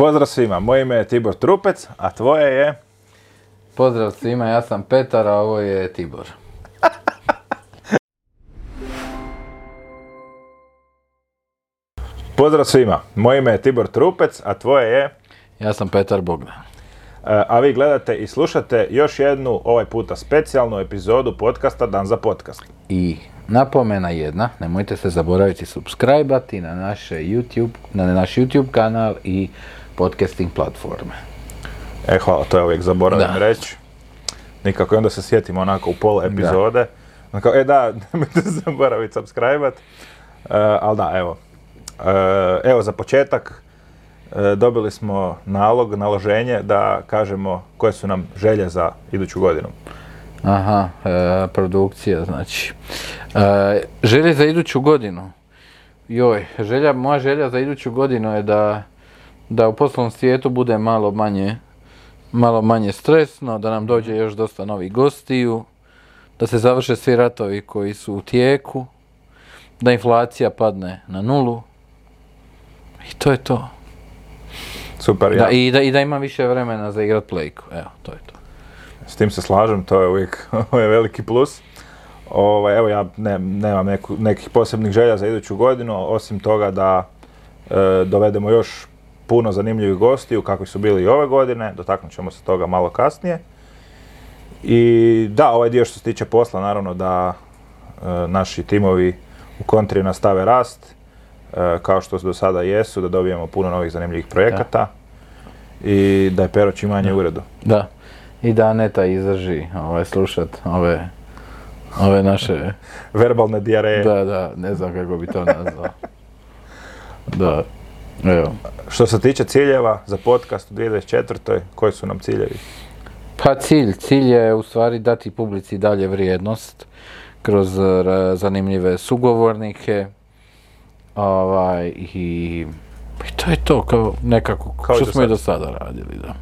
Pozdrav svima, moje ime je Tibor Trupec, a tvoje je... Pozdrav svima, ja sam Petar, a ovo je Tibor. Pozdrav svima, moje ime je Tibor Trupec, a tvoje je... Ja sam Petar Bogdan. E, A vi gledate i slušate još jednu, ovaj puta specijalnu epizodu podcasta Dan za podcast. I napomena jedna, nemojte se zaboraviti subscribe-ati na, naše YouTube, na naš YouTube kanal i podcasting platforme. E, hvala, to je uvijek zaboravim Da. reći. Nikako, i onda se sjetimo onako u pola epizode. Onako, e da, nemojte zaboraviti subscribe ali da, evo. E, evo, za početak, e, dobili smo nalog, naloženje da kažemo koje su nam želje za iduću godinu. Aha, produkcija znači. Želje za iduću godinu. Joj, želja, moja želja za iduću godinu je da, da u poslovnom svijetu bude malo manje, malo manje stresno, da nam dođe još dosta novih gostiju, da se završe svi ratovi koji su u tijeku, da inflacija padne na nulu. I to je to. Super, ja Da, i, da, I da imam više vremena za igrat plejku. Evo, to je to. s tim se slažem, to je uvijek ovo je veliki plus. Ovaj, evo ja ne, nemam neku, nekih posebnih želja za iduću godinu, osim toga da e, dovedemo još puno zanimljivih gostiju kakvi su bili i ove godine, dotaknut ćemo se toga malo kasnije. I da, ovaj dio što se tiče posla, naravno da e, naši timovi u kontri nastave rast, e, kao što do sada jesu, da dobijemo puno novih zanimljivih projekata i da je Pero čim manje u uredu. Da. I da Aneta izdrži ovaj, slušat ove, ove naše... Verbalne dijareje. Da, da, ne znam kako bi to nazvao. Da, evo. Što se tiče ciljeva za podcast u 2024. koji su nam ciljevi? Pa cilj, cilj je u stvari dati publici dalje vrijednost kroz ra- zanimljive sugovornike. Ovaj, i, i to je to, kao nekako, Kao što smo i do sada radili, da.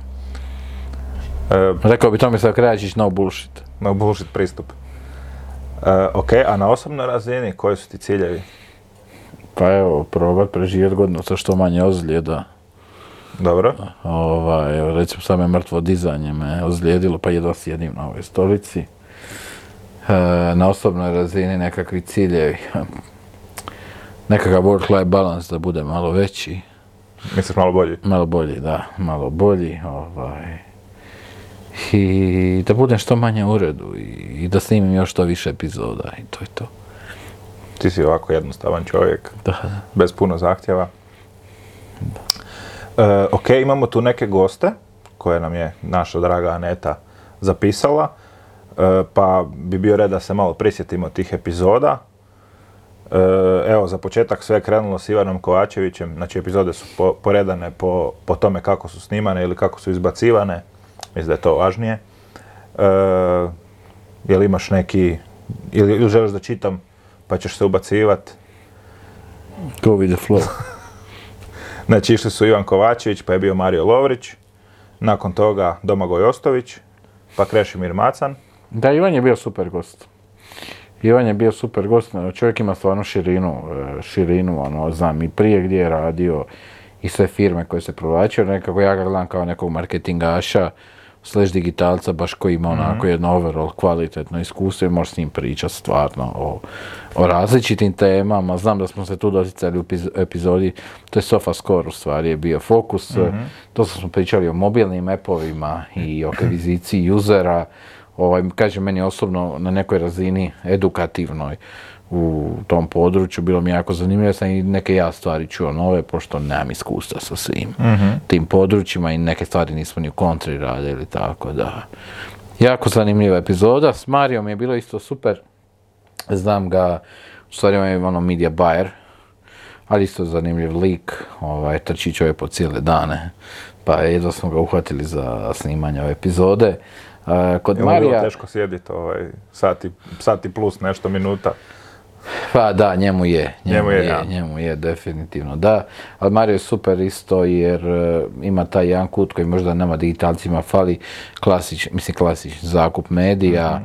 E, Rekao bi Tomislav Krajičić, no bullshit. no bullshit pristup. E, ok, a na osobnoj razini koji su ti ciljevi? Pa evo, probat preživjeti godinu sa što manje ozljeda. Dobro. Ovaj, evo, recimo same mrtvo dizanje me ozlijedilo, pa jedva sjedim na ovoj stolici. E, na osobnoj razini nekakvi ciljevi. Nekakav work-life balance da bude malo veći, Misliš malo bolji? malo bolji, da, malo bolji, ovaj. I da budem što manje u uredu i, i da snimim još što više epizoda i to je to. Ti si ovako jednostavan čovjek, Da, bez puno zahtjeva. E, ok, imamo tu neke goste koje nam je naša draga Aneta zapisala, e, pa bi bio red da se malo prisjetimo tih epizoda. E, evo, za početak sve je krenulo s Ivanom Kovačevićem, znači epizode su po- poredane po, po tome kako su snimane ili kako su izbacivane, mislim da je to važnije. E, jel imaš neki, ili, ili želiš da čitam pa ćeš se ubacivat? Go with the flow. Znači išli su Ivan Kovačević, pa je bio Mario Lovrić, nakon toga Domagoj Ostović, pa Krešimir Macan. Da, Ivan je bio super gost. Ivan je bio super gost, čovjek ima stvarno širinu, e, širinu, ono, znam i prije gdje je radio i sve firme koje se provlačio, nekako ja ga gledam kao nekog marketingaša, slash digitalca, baš koji ima onako jedno overall kvalitetno iskustvo i možeš s njim pričati stvarno o, o različitim temama. Znam da smo se tu doticali u epiz- epizodi, to je Sofa Score u stvari je bio fokus. To smo pričali o mobilnim apovima i o akviziciji usera. Ovaj, kažem, meni osobno na nekoj razini edukativnoj u tom području, bilo mi jako zanimljivo, sam i neke ja stvari čuo nove, pošto nemam iskustva sa svim tim područjima i neke stvari nismo ni u kontri radili, tako da... Jako zanimljiva epizoda, s Marijom je bilo isto super, znam ga, u stvari on je ono media buyer, ali isto zanimljiv lik, ovaj, trči čovjek po cijele dane, pa jedva smo ga uhvatili za snimanje ove epizode. Kod Je bilo Marija, teško sjediti ovaj, sati, sati plus nešto minuta. Pa da, njemu je, njemu, Njemu je, je, ja. njemu je definitivno, da. Ali Mario je super isto jer e, ima taj jedan kut koji možda nama digitalcima fali, klasič, mislim klasični zakup medija,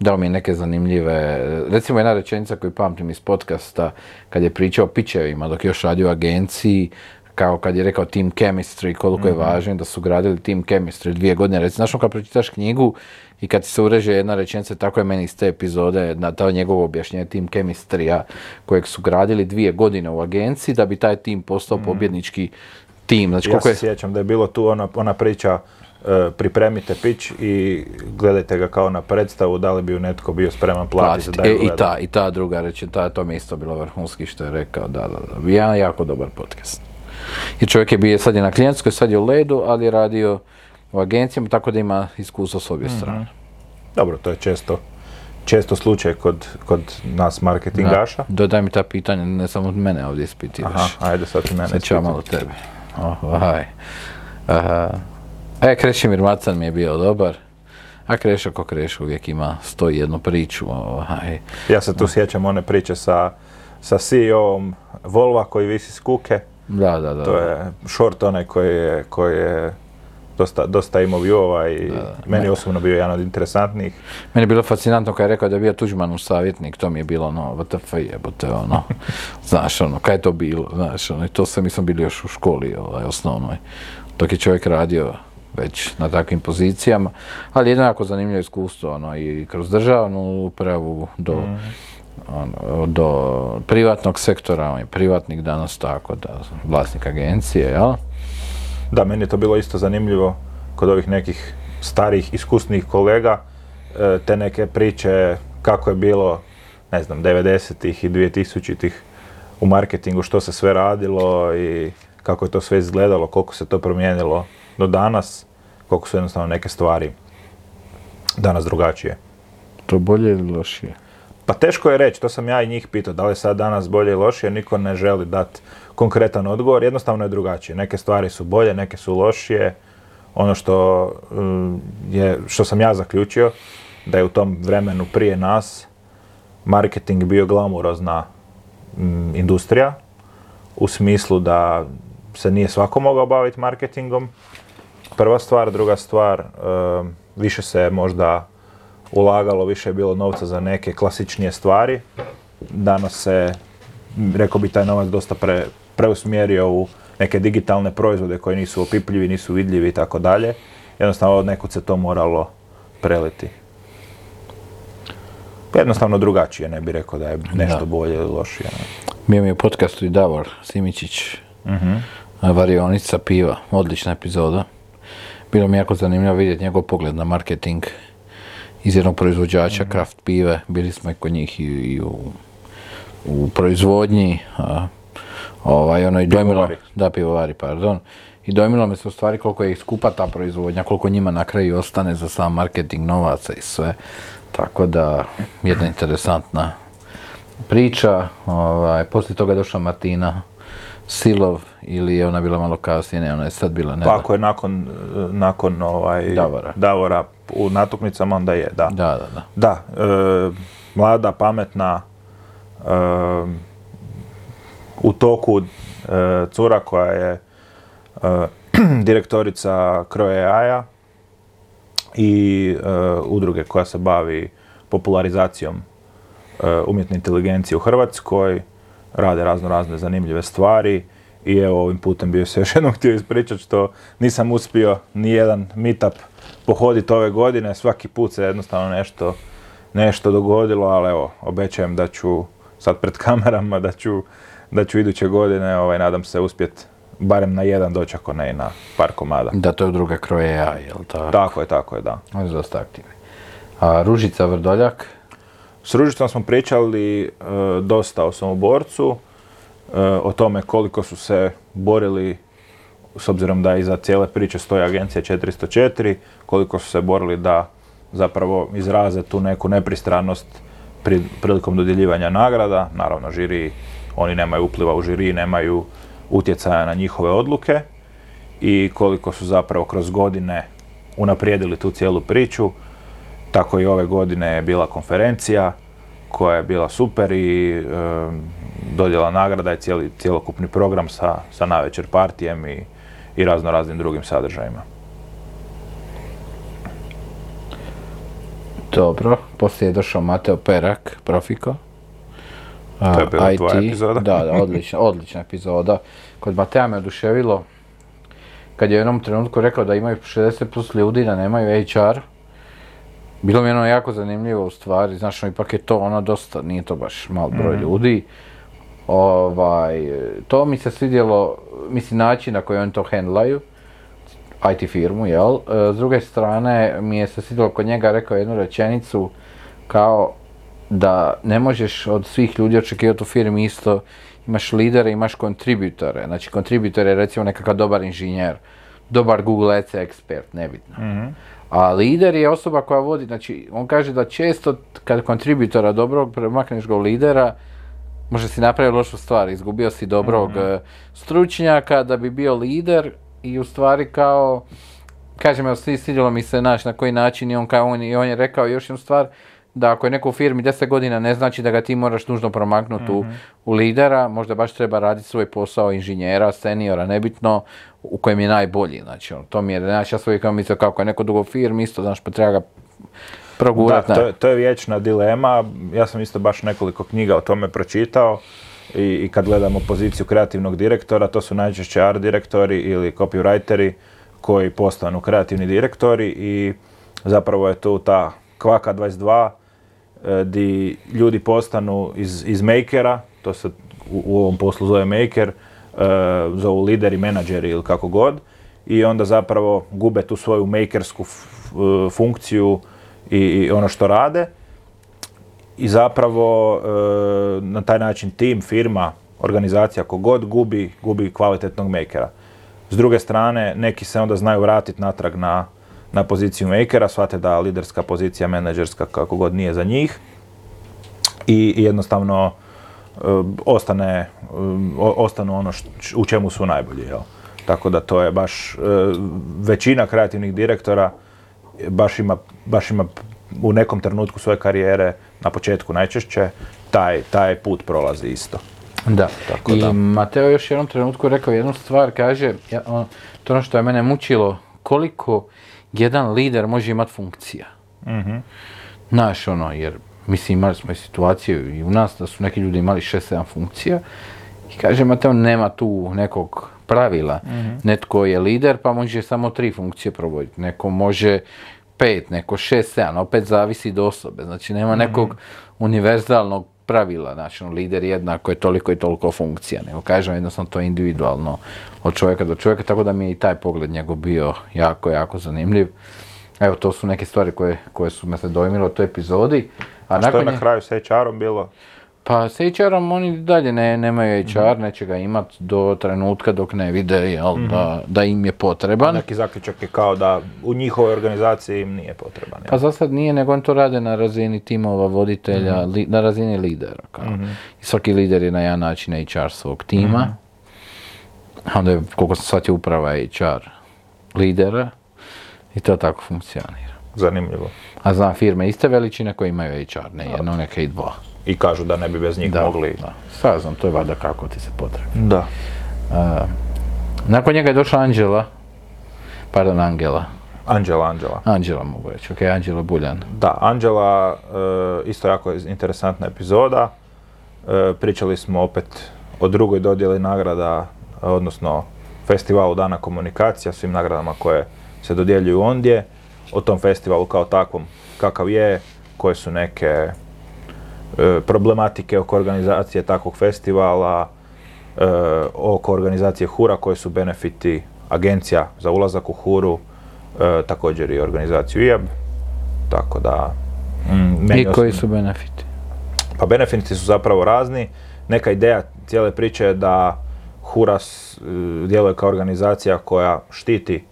dao mi je neke zanimljive, recimo jedna rečenica koju pamtim iz podcasta, kad je pričao o pičevima dok je još radio u agenciji, kao kad je rekao team chemistry, koliko je Mhm. važno da su gradili team chemistry dvije godine. Recimo, znaš ono kad pročitaš knjigu i kad ti se ureže jedna rečenica, tako je meni iz te epizode, na to njegovo objašnjenje team chemistry kojeg su gradili dvije godine u agenciji da bi taj tim postao pobjednički tim. Znači, Mhm. Ja se je... sjećam da je bilo tu ona, ona priča e, pripremite pitch i gledajte ga kao na predstavu, da li bi ju netko bio spreman platiti da E, i ta, i ta druga reći, ta, to mi isto bilo vrhunski što je rekao, da, da, da, jedan jako dobar podcast. I čovjek je bio, sad je na klijentskoj, sad je u ledu, ali je radio u agencijama, tako da ima iskustvo s Mhm. obje strane. Dobro, to je često, često slučaj kod, kod nas marketingaša. Da, dodaj mi ta pitanja, ne samo mene ovdje ispitiraš. Aha, ajde sad ti mene Sad ću ja ispiti. malo tebe. Ovaj. Aha. E, Krešimir Macan mi je bio dobar. A Krešo ko Krešo uvijek ima sto i jednu priču. Ovaj. Ja se tu sjećam one priče sa, sa CEO-om Volva koji visi s kuke. Da, da, da. To je short onaj koji je, koji je dosta, dosta imao viewova i meni je osobno bio jedan od interesantnijih. Meni je bilo fascinantno kad je rekao da je bio Tuđmanov savjetnik, to mi je bilo ono, WTF jebote, ono, znaš, ono, kaj je to bilo, znaš, ono, i to sam, mi smo bili još u školi, ovaj, osnovnoj, dok je čovjek radio već na takvim pozicijama, ali jedno jako zanimljivo iskustvo, ono, i kroz državnu upravu do, ono, do privatnog sektora, on je privatnik danas tako da, vlasnik agencije, jel? Da, meni je to bilo isto zanimljivo kod ovih nekih starih, iskusnih kolega, e, te neke priče kako je bilo, ne znam, 90-ih i 2000-ih u marketingu, što se sve radilo i kako je to sve izgledalo, koliko se to promijenilo do danas, koliko su jednostavno neke stvari danas drugačije. To bolje ili lošije? Pa teško je reći, to sam ja i njih pitao, da li je sad danas bolje ili lošije, niko ne želi dati konkretan odgovor, jednostavno je drugačije. Neke stvari su bolje, neke su lošije. Ono što, mm, je, što sam ja zaključio, da je u tom vremenu prije nas marketing bio glamurozna mm, industrija, u smislu da se nije svako mogao baviti marketingom. Prva stvar, druga stvar, em, više se možda ulagalo, više je bilo novca za neke klasičnije stvari. Danas se, rekao bi, taj novac dosta pre, preusmjerio u neke digitalne proizvode koji nisu opipljivi, nisu vidljivi i tako dalje. Jednostavno od nekud se to moralo preliti. Jednostavno drugačije, ne bih rekao da je nešto Da. bolje ili lošije. Bio mi je u podcastu i Davor Simičić, a, varionica piva, odlična epizoda. Bilo mi je jako zanimljivo vidjeti njegov pogled na marketing iz jednog proizvođača kraft pive. Bili smo i kod njih i, i u, u proizvodnji. A, ovaj, ono, i dojmilo, Pivovari. da, pivovari, pardon. I dojmilo me se u stvari koliko je skupa ta proizvodnja, koliko njima na kraju ostane za sam marketing novaca i sve. Tako da, jedna interesantna priča. Ovaj, poslije toga je došla Martina Silov ili je ona bila malo kasnije, ne, ona je sad bila, ne Pa ako je nakon, nakon ovaj, Davora. Davora u natuknicama, onda je, da. Da, da, da. Da, e, mlada, pametna, e, u toku e, cura koja je e, direktorica Kroje AI-a i udruge koja se bavi popularizacijom umjetne inteligencije u Hrvatskoj, rade razno razne zanimljive stvari i evo ovim putem bio se još jednom htio ispričati što nisam uspio ni jedan meetup pohoditi ove godine, svaki put se jednostavno nešto, nešto dogodilo, ali evo, obećajem da ću sad pred kamerama, da ću, da ću iduće godine, ovaj, nadam se, uspjet barem na jedan doći, ako ne i na par komada. Da, to je druga kroje ja, jel tako? Tako je, tako je, da. Oni su dosta aktivni. A Ružica Vrdoljak, S Ružičom smo pričali e, dosta o samoborcu, e, o tome koliko su se borili, s obzirom da iza cijele priče stoji agencija 404, koliko su se borili da zapravo izraze tu neku nepristranost pri, prilikom dodjeljivanja nagrada. Naravno, žiri, oni nemaju upliva u žiri, nemaju utjecaja na njihove odluke i koliko su zapravo kroz godine unaprijedili tu cijelu priču. Tako i ove godine je bila konferencija koja je bila super i e, dodjela nagrada i cijeli, cjelokupni program sa, sa navečer partijem i, i razno raznim drugim sadržajima. dobro. Poslije je došao Mateo Perak, Profiko. To je bila IT, tvoja epizoda. Da, da, odlična, odlična epizoda. Kod Mateja me oduševilo kad je u jednom trenutku rekao da imaju 60 plus ljudi, da nemaju HR. Bilo mi je ono jako zanimljivo u stvari, znaš, ono, ipak je to ono dosta, nije to baš mal broj Mhm. ljudi. Ovaj, to mi se svidjelo, mislim, način na koji oni to handlaju, IT firmu, jel? E, S druge strane, mi je se svidjelo kod njega rekao jednu rečenicu kao da ne možeš od svih ljudi očekivati u firmi isto, imaš lidere, imaš kontributore. Znači, kontributor je recimo nekakav dobar inženjer, dobar Google Ads ekspert, nebitno. A lider je osoba koja vodi, znači, on kaže da često kad kontributora dobrog premakneš ga u lidera, možda si napravio lošu stvar, izgubio si dobrog e, stručnjaka da bi bio lider i u stvari kao, kažem, evo, svi- svidjelo mi se naš na koji način i on, kao, on, i on je rekao još jednu stvar, da ako je neko u firmi 10 godina ne znači da ga ti moraš nužno promaknuti u, u lidera, možda baš treba raditi svoj posao inženjera, seniora, nebitno, u kojem je najbolji, znači, on, to mi je, znači, ja sam uvijek mislio kako je neko dugo u firmi, isto, znaš, pa treba ga Da, progurat, to, je- to je vječna dilema. Ja sam isto baš nekoliko knjiga o tome pročitao i, i kad gledamo poziciju kreativnog direktora, to su najčešće art direktori ili copywriteri koji postanu kreativni direktori i zapravo je tu ta kvaka 22 e, di ljudi postanu iz, iz makera, to se u, u ovom poslu zove maker, e, zovu lideri, menadžeri ili kako god, i onda zapravo gube tu svoju makersku e, funkciju i, i ono što rade i zapravo e, na taj način tim, firma, organizacija, kogod gubi, gubi kvalitetnog makera. S druge strane, neki se onda znaju vratiti natrag na, na poziciju makera, shvate da liderska pozicija, menadžerska, kako god nije za njih i, jednostavno e, ostane, e, o- ostanu ono u čemu su najbolji. Jel? Tako da to je baš, e, većina kreativnih direktora baš ima, baš ima u nekom trenutku svoje karijere, na početku najčešće, taj, taj put prolazi isto. Da. Tako I da. Mateo još jednom trenutku rekao jednu stvar, kaže, ja, on, to ono što je mene mučilo, koliko jedan lider može imati funkcija. Mhm. Znaš, ono, jer, mislim, imali smo i situaciju i u nas da su neki ljudi imali 6-7 funkcija i kaže, Mateo, nema tu nekog pravila. Netko je lider pa može samo tri funkcije provoditi, neko može pet, neko šest, sedam, opet zavisi do osobe. Znači, nema nekog univerzalnog pravila, znači, ono, lider jednako je toliko i toliko funkcija, nego kažem, jednostavno to je individualno od čovjeka do čovjeka, tako da mi je i taj pogled njegov bio jako, jako zanimljiv. Evo, to su neke stvari koje, koje su me se dojmile u toj epizodi. A, Što je na kraju s HR-om bilo? Pa s HR-om oni dalje ne, nemaju HR, neće ga imat do trenutka dok ne vide jel, da, da im je potreban. Neki zaključak je kao da u njihovoj organizaciji im nije potreban. jel? Pa za sad nije, nego on to rade na razini timova, voditelja, li- na razini lidera. Kao. I svaki lider je na jedan način HR svog tima. A onda je, koliko sam shvatio, uprava HR lidera. I to tako funkcionira. Zanimljivo. A znam firme iste veličine koje imaju HR, ne jedno, neke i dva. I kažu da ne bi bez njih Da, mogli... da. Sad znam, to je valjda kako ti se potrebi. Da. Nakon njega je došla Anđela, pardon, Angela. Anđela, Anđela. Anđela mogu reći, ok, Anđela Buljan. Da, Anđela, e, isto jako interesantna epizoda. E, pričali smo opet o drugoj dodjeli nagrada, odnosno festivalu Dana komunikacija, svim nagradama koje se dodjeljuju ondje, o tom festivalu kao takvom kakav je, koje su neke problematike oko organizacije takvog festivala, e, oko organizacije Hura, koje su benefiti agencija za ulazak u Huru, e, također i organizaciju IAB, tako da... mm, I koji su benefiti? pa benefiti su zapravo razni. Neka ideja cijele priče je da Huras e, djeluje kao organizacija koja štiti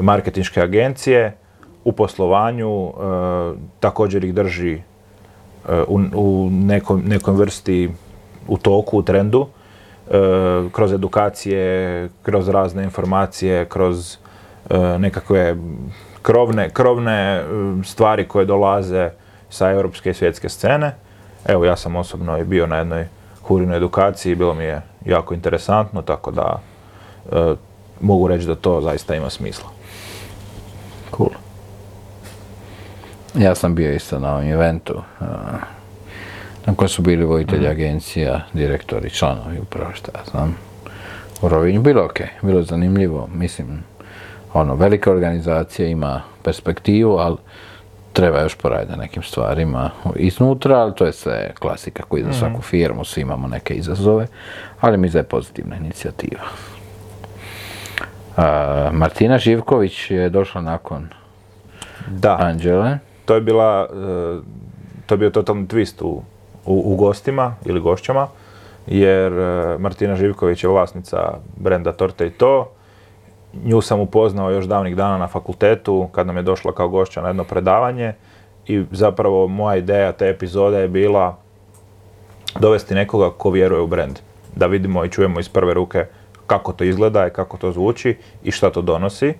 marketinške agencije u poslovanju, e, također ih drži e, u, u nekom, nekoj vrsti u toku, u trendu, e, kroz edukacije, kroz razne informacije, kroz e, nekakve krovne, krovne e, stvari koje dolaze sa europske i svjetske scene. Evo, ja sam osobno i bio na jednoj hurinoj edukaciji, bilo mi je jako interesantno, tako da mogu reći da to zaista ima smisla. Cool. Ja sam bio isto na ovom eventu. Na koji su bili voditelji agencija, direktori, članovi, upravo šta ja znam. U Rovinju bilo ok, bilo zanimljivo, mislim, ono, velika organizacija ima perspektivu, ali treba još poraditi na nekim stvarima iznutra, ali to je sve klasika koji za svaku firmu, svi imamo neke izazove, ali mi je pozitivna inicijativa. A, Martina Živković je došla nakon Da, Anđele. To je bila, e, to je bio totalni twist u, u, u gostima ili gošćama, jer e, Martina Živković je vlasnica brenda Torte i to. Nju sam upoznao još davnih dana na fakultetu, kad nam je došla kao gošća na jedno predavanje i zapravo moja ideja te epizode je bila dovesti nekoga ko vjeruje u brand. Da vidimo i čujemo iz prve ruke kako to izgleda i kako to zvuči i šta to donosi.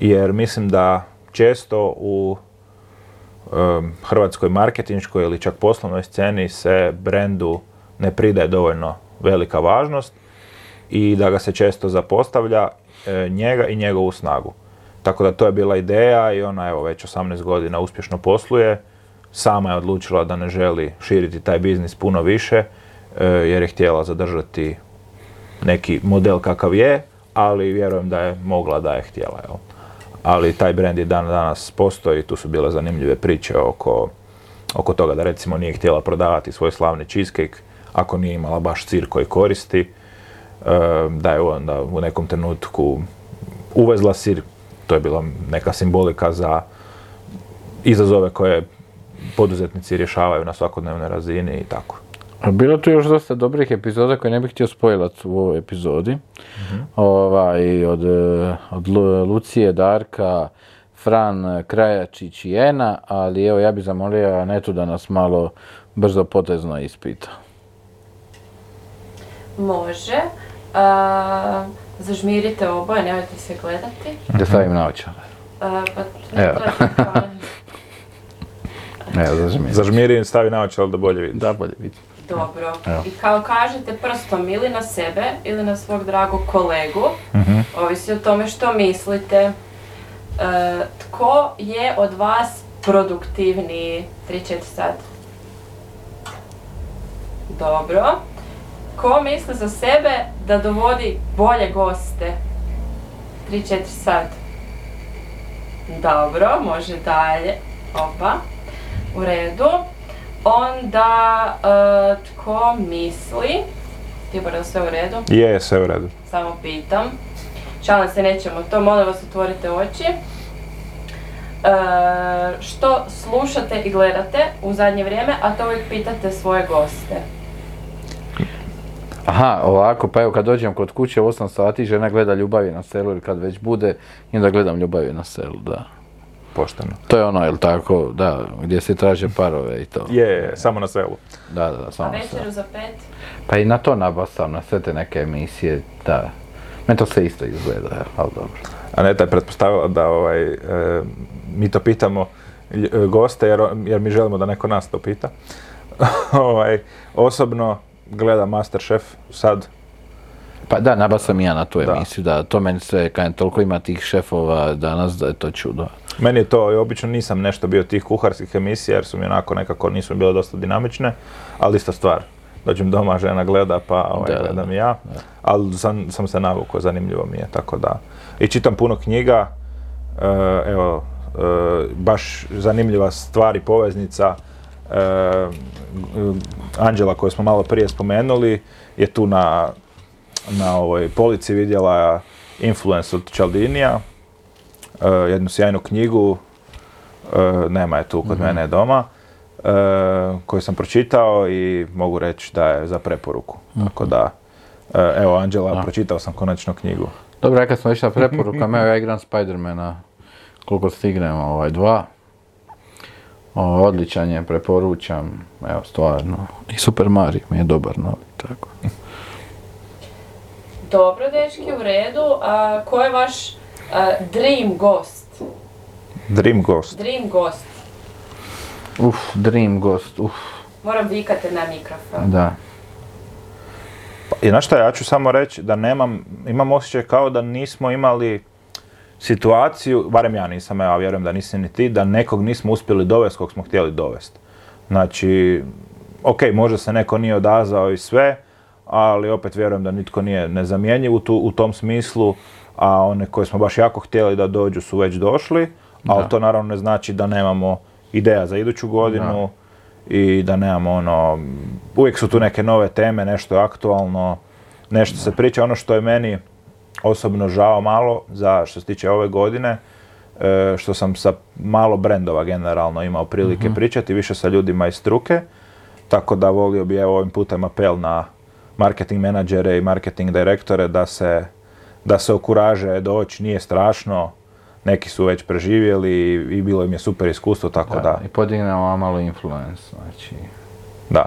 Jer mislim da često u hrvatskoj marketinškoj ili čak poslovnoj sceni se brendu ne pridaje dovoljno velika važnost i da ga se često zapostavlja e, njega i njegovu snagu. Tako da to je bila ideja i ona evo već 18 godina uspješno posluje. Sama je odlučila da ne želi širiti taj biznis puno više e, jer je htjela zadržati neki model kakav je, ali vjerujem da je mogla da je htjela. Jel? Ali taj brand je dan danas postoji, tu su bile zanimljive priče oko, oko toga da recimo nije htjela prodavati svoj slavni cheesecake ako nije imala baš sir koji koristi, e, da je onda u nekom trenutku uvezla sir, to je bila neka simbolika za izazove koje poduzetnici rješavaju na svakodnevnoj razini i tako. A Bilo tu još dosta dobrih epizoda koje ne bih htio spojlat u ovoj epizodi. Ovaj, od, e, od Lu- Lucije, Darka, Fran, Krajačić i Ena, ali evo ja bih zamolio Anetu da nas malo brzo potezno ispita. Može. A, zažmirite oboje, nemojte se gledati. Da stavim naočale. A, pa, ne, Evo. Evo, zažmiri. Zažmiri i stavi naočale da bolje vidiš. Da, bolje vidi. Dobro. Evo. I kao kažete prstom ili na sebe ili na svog dragog kolegu, ovisi o tome što mislite. E, tko je od vas produktivniji 3-4 sat? Dobro. Ko misli za sebe da dovodi bolje goste? 3-4 sat. Dobro, može dalje. Opa. U redu. Onda, e, tko misli, Tibor, je li sve u redu? Je, sve u redu. Samo pitam. Šalim se, nećemo to, molim vas otvorite oči. E, što slušate i gledate u zadnje vrijeme, a to uvijek pitate svoje goste. Aha, ovako, pa evo kad dođem kod kuće u 8 sati, žena gleda ljubavi na selu ili kad već bude, i onda gledam ljubavi na selu, da. Pošteno. To je ono, jel tako, da, gdje se traže parove i to. Je, je, samo na selu. Da, da, A samo se. večeru za pet? Pa i na to nabasam, na sve te neke emisije, da. Meni to sve isto izgleda, ali dobro. Aneta je pretpostavila da ovaj, e, mi to pitamo lj- e, goste jer, jer mi želimo da neko nas to pita. ovaj, osobno gledam Masterchef sad. Pa da, nabasam i ja na tu emisiju, da, to meni sve, kad toliko ima tih šefova danas, da je to čudo. Meni je to, i obično nisam nešto bio tih kuharskih emisija jer su mi onako nekako nisu bile dosta dinamične, ali ista stvar. Dođem doma, žena gleda pa ovaj, Da, da, gledam da. i ja, ali sam, sam se navukao, zanimljivo mi je, tako da. I čitam puno knjiga, e, evo, e, baš zanimljiva stvar i poveznica. E, Anđela koju smo malo prije spomenuli je tu na, na ovoj polici vidjela Influence od Cialdinija, e, jednu sjajnu knjigu, e, nema je tu kod mene doma, e, koju sam pročitao i mogu reći da je za preporuku. Tako da, evo Anđela, pročitao sam konačno knjigu. Dobro, kad smo išli na preporukama, evo ja igram Spidermana koliko stignem, ovaj, dva. O, odličan je, preporučam, evo, stvarno. I Super Mario mi je dobar novi, tako. Dobro, dečki, u redu. A, ko je vaš dream gost? Dream Ghost. Dream gost. Uf, Dream Ghost, uf, Moram vikati na mikrofon. da. I znaš šta, ja ću samo reći da nemam, imam osjećaj kao da nismo imali situaciju, barem ja nisam, evo, a vjerujem da nisi ni ti, da nekog nismo uspjeli dovesti kog smo htjeli dovesti. Znači, ok, možda se neko nije odazvao i sve, ali opet vjerujem da nitko nije nezamjenjiv u, tu, u tom smislu, a one koje smo baš jako htjeli da dođu su već došli, ali Da. to naravno ne znači da nemamo ideja za iduću godinu i da nemamo ono, uvijek su tu neke nove teme, nešto je aktualno, nešto se priča, ono što je meni osobno žao malo za što se tiče ove godine, e, što sam sa malo brendova generalno imao prilike pričati, više sa ljudima iz struke, tako da volio bi evo ovim putem apel na marketing menadžere i marketing direktore da se, da se okuraže doći, nije strašno, neki su već preživjeli i, i bilo im je super iskustvo, tako da, I podignemo vam malo influence, znači, da,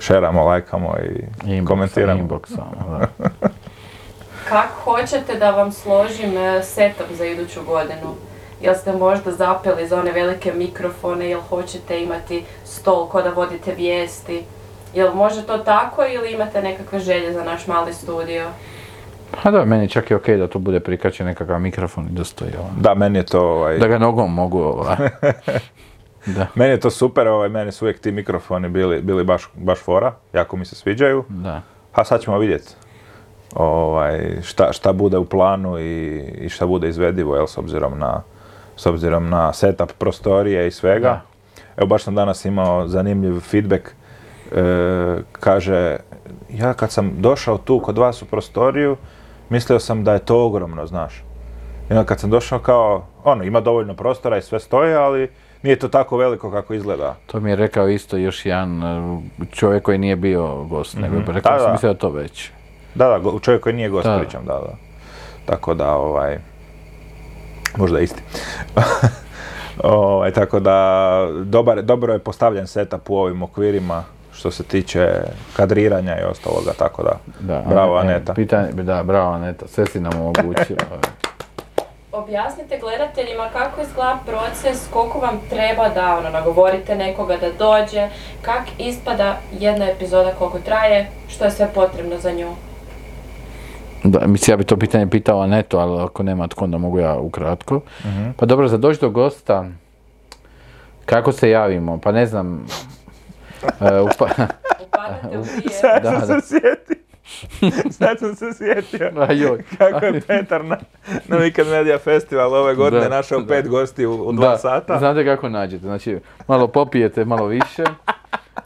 šeramo, lajkamo i inboxa, komentiramo. inboxa, da. Kako hoćete da vam složim e, setup za iduću godinu? Jel ste možda zapeli za one velike mikrofone, jel hoćete imati stol ko da vodite vijesti? Jel može to tako ili imate nekakve želje za naš mali studio? Pa da, meni čak je okej da to bude prikačen nekakav mikrofon i da stoji ovaj. Da, meni je to ovaj, Da ga nogom mogu ovaj. Da, Meni je to super, ovaj, meni su uvijek ti mikrofoni bili, bili baš, baš fora, jako mi se sviđaju. da. A sad ćemo vidjeti ovaj, šta, šta bude u planu i, i šta bude izvedivo, jel, s obzirom na, s obzirom na setup prostorije i svega. Da. Evo, baš sam danas imao zanimljiv feedback. E, kaže, ja kad sam došao tu kod vas u prostoriju, mislio sam da je to ogromno, znaš. I onda kad sam došao kao, ono, ima dovoljno prostora i sve stoje, ali nije to tako veliko kako izgleda. To mi je rekao isto još jedan uh, čovjek koji nije bio gost, nego je rekao Da, sam da. mislio to već. Da, da, go- čovjek koji nije gost Da. pričam, da, da. Tako da, ovaj, možda isti. ovaj, tako da, dobar, dobro je postavljen setup u ovim okvirima što se tiče kadriranja i ostaloga, tako da, Da, bravo e, Aneta. Pitanje, da, bravo Aneta, sve si nam omogućila. Objasnite gledateljima kako izgleda proces, koliko vam treba da ono, nagovorite nekoga da dođe, kak ispada jedna epizoda koliko traje, što je sve potrebno za nju. Da, mislim, ja bi to pitanje pitao Anetu, ali ako nema tko, onda mogu ja ukratko. Mhm. Pa dobro, za doći do gosta, kako se javimo? Pa ne znam, e, upa- Upadate u. Sad sam se sjetio. Sad sam se sjetio. Kako je Petar na, na Weekend Media Festival ove godine Da, našao da. pet gosti u, u dva Da, sata. Znate kako nađete, znači malo popijete malo više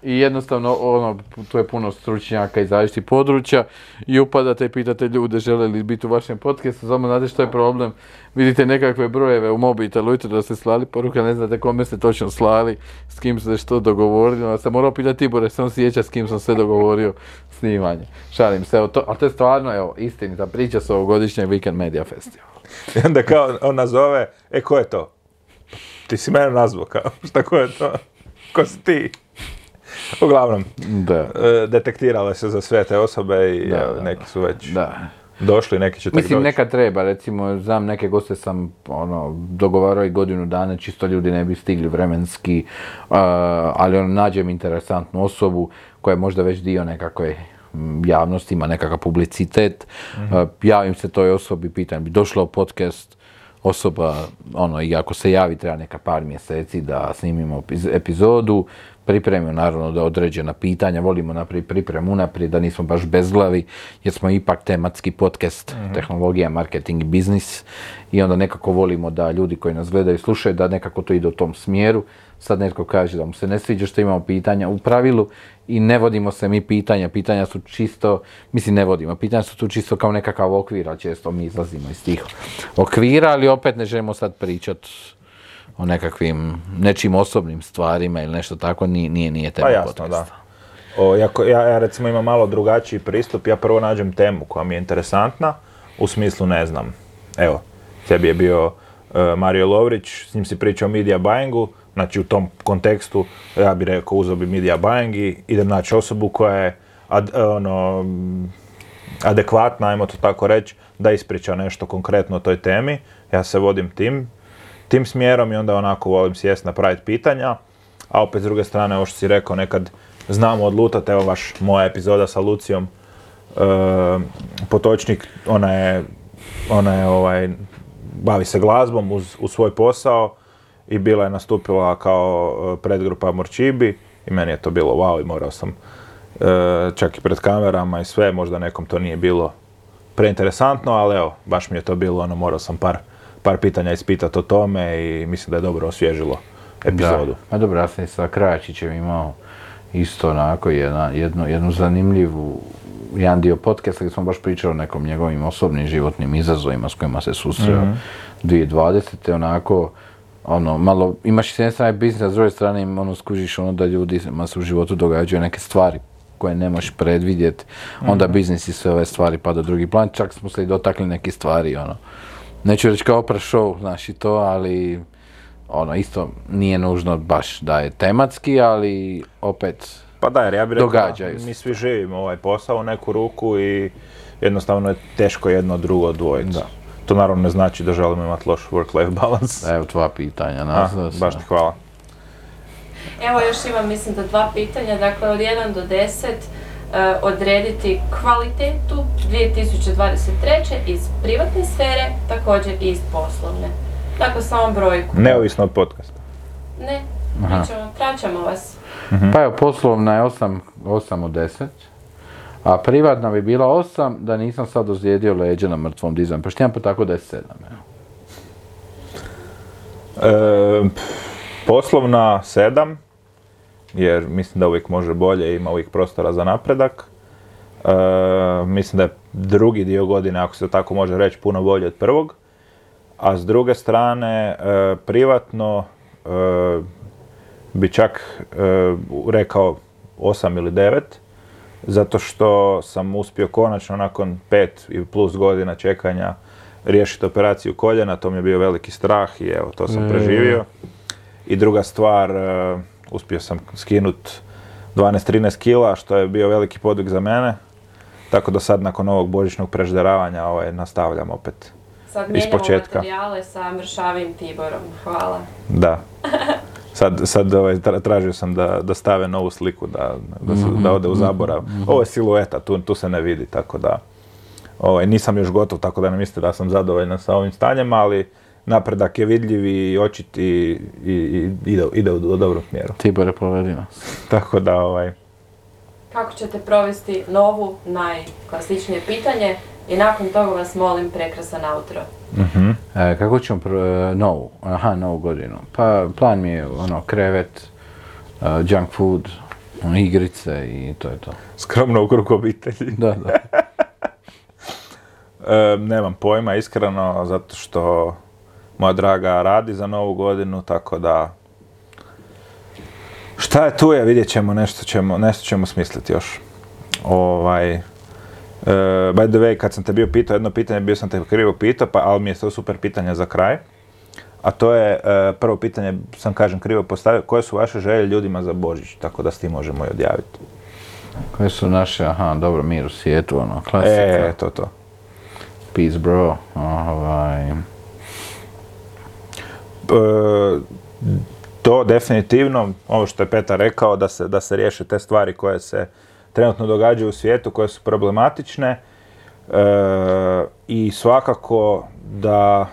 i jednostavno ono, tu je puno stručnjaka iz različitih područja i upadate i pitate ljude žele li biti u vašem podcastu, samo znate što je problem, vidite nekakve brojeve u mobitelu, vidite da ste slali poruke, ne znate kome ste točno slali, s kim ste što dogovorili, onda sam morao pitati Tibore, sam sjeća s kim sam sve dogovorio snimanje. Šalim se, evo to, ali to je stvarno, evo, istinita priča s ovogodišnjeg Weekend Media Festivala. I onda kao on nazove, e ko je to? Ti si mene nazvao kao, šta ko je to? Ko si ti? Uglavnom, Da. e, detektirale se za sve te osobe i Da, evo, da, neki su već Da. došli, neki će tek Mislim, doći. neka treba, recimo, znam neke goste sam ono, dogovarao i godinu dana, čisto ljudi ne bi stigli vremenski, a, ali ono, nađem interesantnu osobu koja je možda već dio nekakve javnosti, ima nekakav publicitet, a, javim se toj osobi, pitam, bi došla u podcast, osoba, ono, i ako se javi treba neka par mjeseci da snimimo epiz- epizodu, pripremimo naravno da određena pitanja, volimo napraviti pripremu unaprijed, da nismo baš bezglavi, jer smo ipak tematski podcast, tehnologija, marketing i biznis i onda nekako volimo da ljudi koji nas gledaju i slušaju, da nekako to ide u tom smjeru. Sad netko kaže da mu se ne sviđa što imamo pitanja u pravilu i ne vodimo se mi pitanja, pitanja su čisto, mislim ne vodimo, pitanja su tu čisto kao nekakav okvir, a često mi izlazimo iz tih okvira, ali opet ne želimo sad pričat o nekakvim, nečim osobnim stvarima ili nešto tako, nije, nije, nije tema Pa jasno, da. O, jako- ja, ja recimo imam malo drugačiji pristup, ja prvo nađem temu koja mi je interesantna, u smislu ne znam, evo, tebi je bio e, Mario Lovrić, s njim si pričao o media buyingu, znači u tom kontekstu ja bih rekao uzeo bi media buying i idem naći osobu koja je ad- ono, mm, adekvatna, ajmo to tako reći, da ispriča nešto konkretno o toj temi. Ja se vodim tim, tim smjerom i onda onako volim sjest napraviti pitanja, a opet s druge strane, ovo što si rekao, nekad znamo odlutati, evo baš moja epizoda sa Lucijom, e, Potočnik, ona je, ona je ovaj, bavi se glazbom uz, uz svoj posao i bila je nastupila kao e, predgrupa Morčibi i meni je to bilo wow i morao sam e, čak i pred kamerama i sve, možda nekom to nije bilo preinteresantno, ali evo, baš mi je to bilo, ono, morao sam par, par pitanja ispitati o tome i mislim da je dobro osvježilo epizodu. Da. A dobro, ja sam i sa Krajačićem imao isto onako jedna, jednu, jednu zanimljivu, jedan dio podcasta gdje smo baš pričali o nekom njegovim osobnim životnim izazovima s kojima se susreo Mhm. 2020. onako, ono, malo, imaš s jedne strane biznis, a s druge strane ono, skužiš ono da ljudima se u životu događaju neke stvari koje ne možeš predvidjeti, onda biznis i sve ove stvari pada u drugi plan, čak smo se i dotakli nekih stvari, ono, neću reći kao Oprah show, znaš i to, ali ono, isto nije nužno baš da je tematski, ali opet, Pa da, jer ja bih rekao, mi svi živimo ovaj posao u neku ruku i jednostavno je teško jedno drugo odvojiti. Da. To naravno ne znači da želimo imati loš work-life balance. evo tvoja pitanja, A, nas, baš ti hvala. Evo još imam mislim da dva pitanja, dakle od 1 do 10 e, odrediti kvalitetu 2023. iz privatne sfere, također i iz poslovne. Dakle, samo brojku. Neovisno od podcasta. Ne, praćamo vas. Pa evo, poslovna je 8, 8 od 10, a privatna bi bila 8 da nisam sad ozlijedio leđa na mrtvom dizajnu, pa što pa tako da je 7, evo. E, poslovna 7, jer mislim da uvijek može bolje ima uvijek prostora za napredak. E, mislim da je drugi dio godine, ako se tako može reći, puno bolji od prvog. A s druge strane, e, privatno e, bi čak e, rekao 8 ili 9, zato što sam uspio konačno nakon 5 i plus godina čekanja riješiti operaciju koljena, to mi je bio veliki strah i evo, to sam Mm. preživio. I druga stvar, e, uspio sam skinut 12-13 kila, što je bio veliki podvig za mene. Tako da sad nakon ovog božićnog prežderavanja ovaj, nastavljam opet. Sad Iz mijenjamo početka. materijale sa mršavim Tiborom. Hvala. Da. Sad, sad ovaj, tra- tražio sam da, da stave novu sliku, da, da, se- da ode u zaborav. Ovo je silueta, tu, tu se ne vidi, tako da ovaj, nisam još gotov, tako da ne mislite da sam zadovoljan sa ovim stanjem, ali napredak je vidljiv i očit i, i, i ide, ide u, u dobrom smjeru. Tibore, povedi nas. Tako da, ovaj, Kako ćete provesti novu, najklasičnije pitanje i nakon toga vas molim prekrasan outro. mhm. E, kako ćemo, pro- e, novu, aha, novu godinu. Pa plan mi je, ono, krevet, e, junk food, ono, igrice i to je to. skromno u krugu obitelji. Da, da. E, nemam pojma, iskreno, zato što moja draga radi za novu godinu, tako da... Šta je tu je, vidjet ćemo, nešto ćemo, nešto ćemo smisliti još. Ovaj, e, by the way, kad sam te bio pitao jedno pitanje, bio sam te krivo pitao, pa, ali mi je to super pitanje za kraj. A to je, e, prvo pitanje sam kažem krivo postavio, koje su vaše želje ljudima za Božić, tako da s tim možemo i odjaviti. Koje su naše, aha, dobro, mir u svijetu, ono, klasika. E, to, to. Peace, bro. Ovaj, to definitivno, ovo što je Petar rekao, da se, da se riješe te stvari koje se trenutno događaju u svijetu, koje su problematične e, i svakako da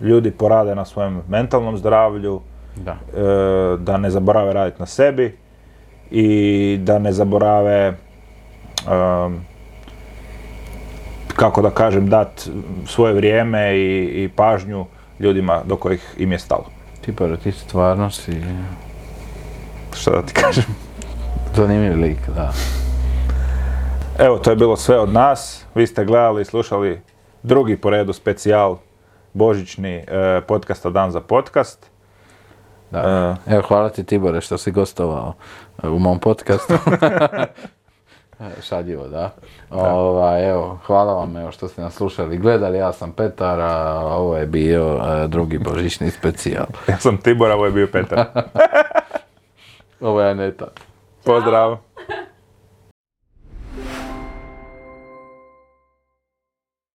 ljudi porade na svojem mentalnom zdravlju, da. e, da ne zaborave raditi na sebi i da ne zaborave em, kako da kažem, dat svoje vrijeme i, i pažnju ljudima do kojih im je stalo. Tibore, ti stvarno si Što da ti kažem? zanimljiv lik, da. Evo, to je bilo sve od nas. Vi ste gledali i slušali drugi po redu specijal božićni e, podcasta Dan za podcast. da. Evo, hvala ti Tibore što si gostovao e, u mom podcastu. E, Šaljivo, da. Ovaj, evo, hvala vam evo, što ste nas slušali i gledali. Ja sam Petar, a ovo je bio e, drugi božićni specijal. Ja sam Tibor, a ovo je bio Petar. Ovo je Aneta. Pozdrav!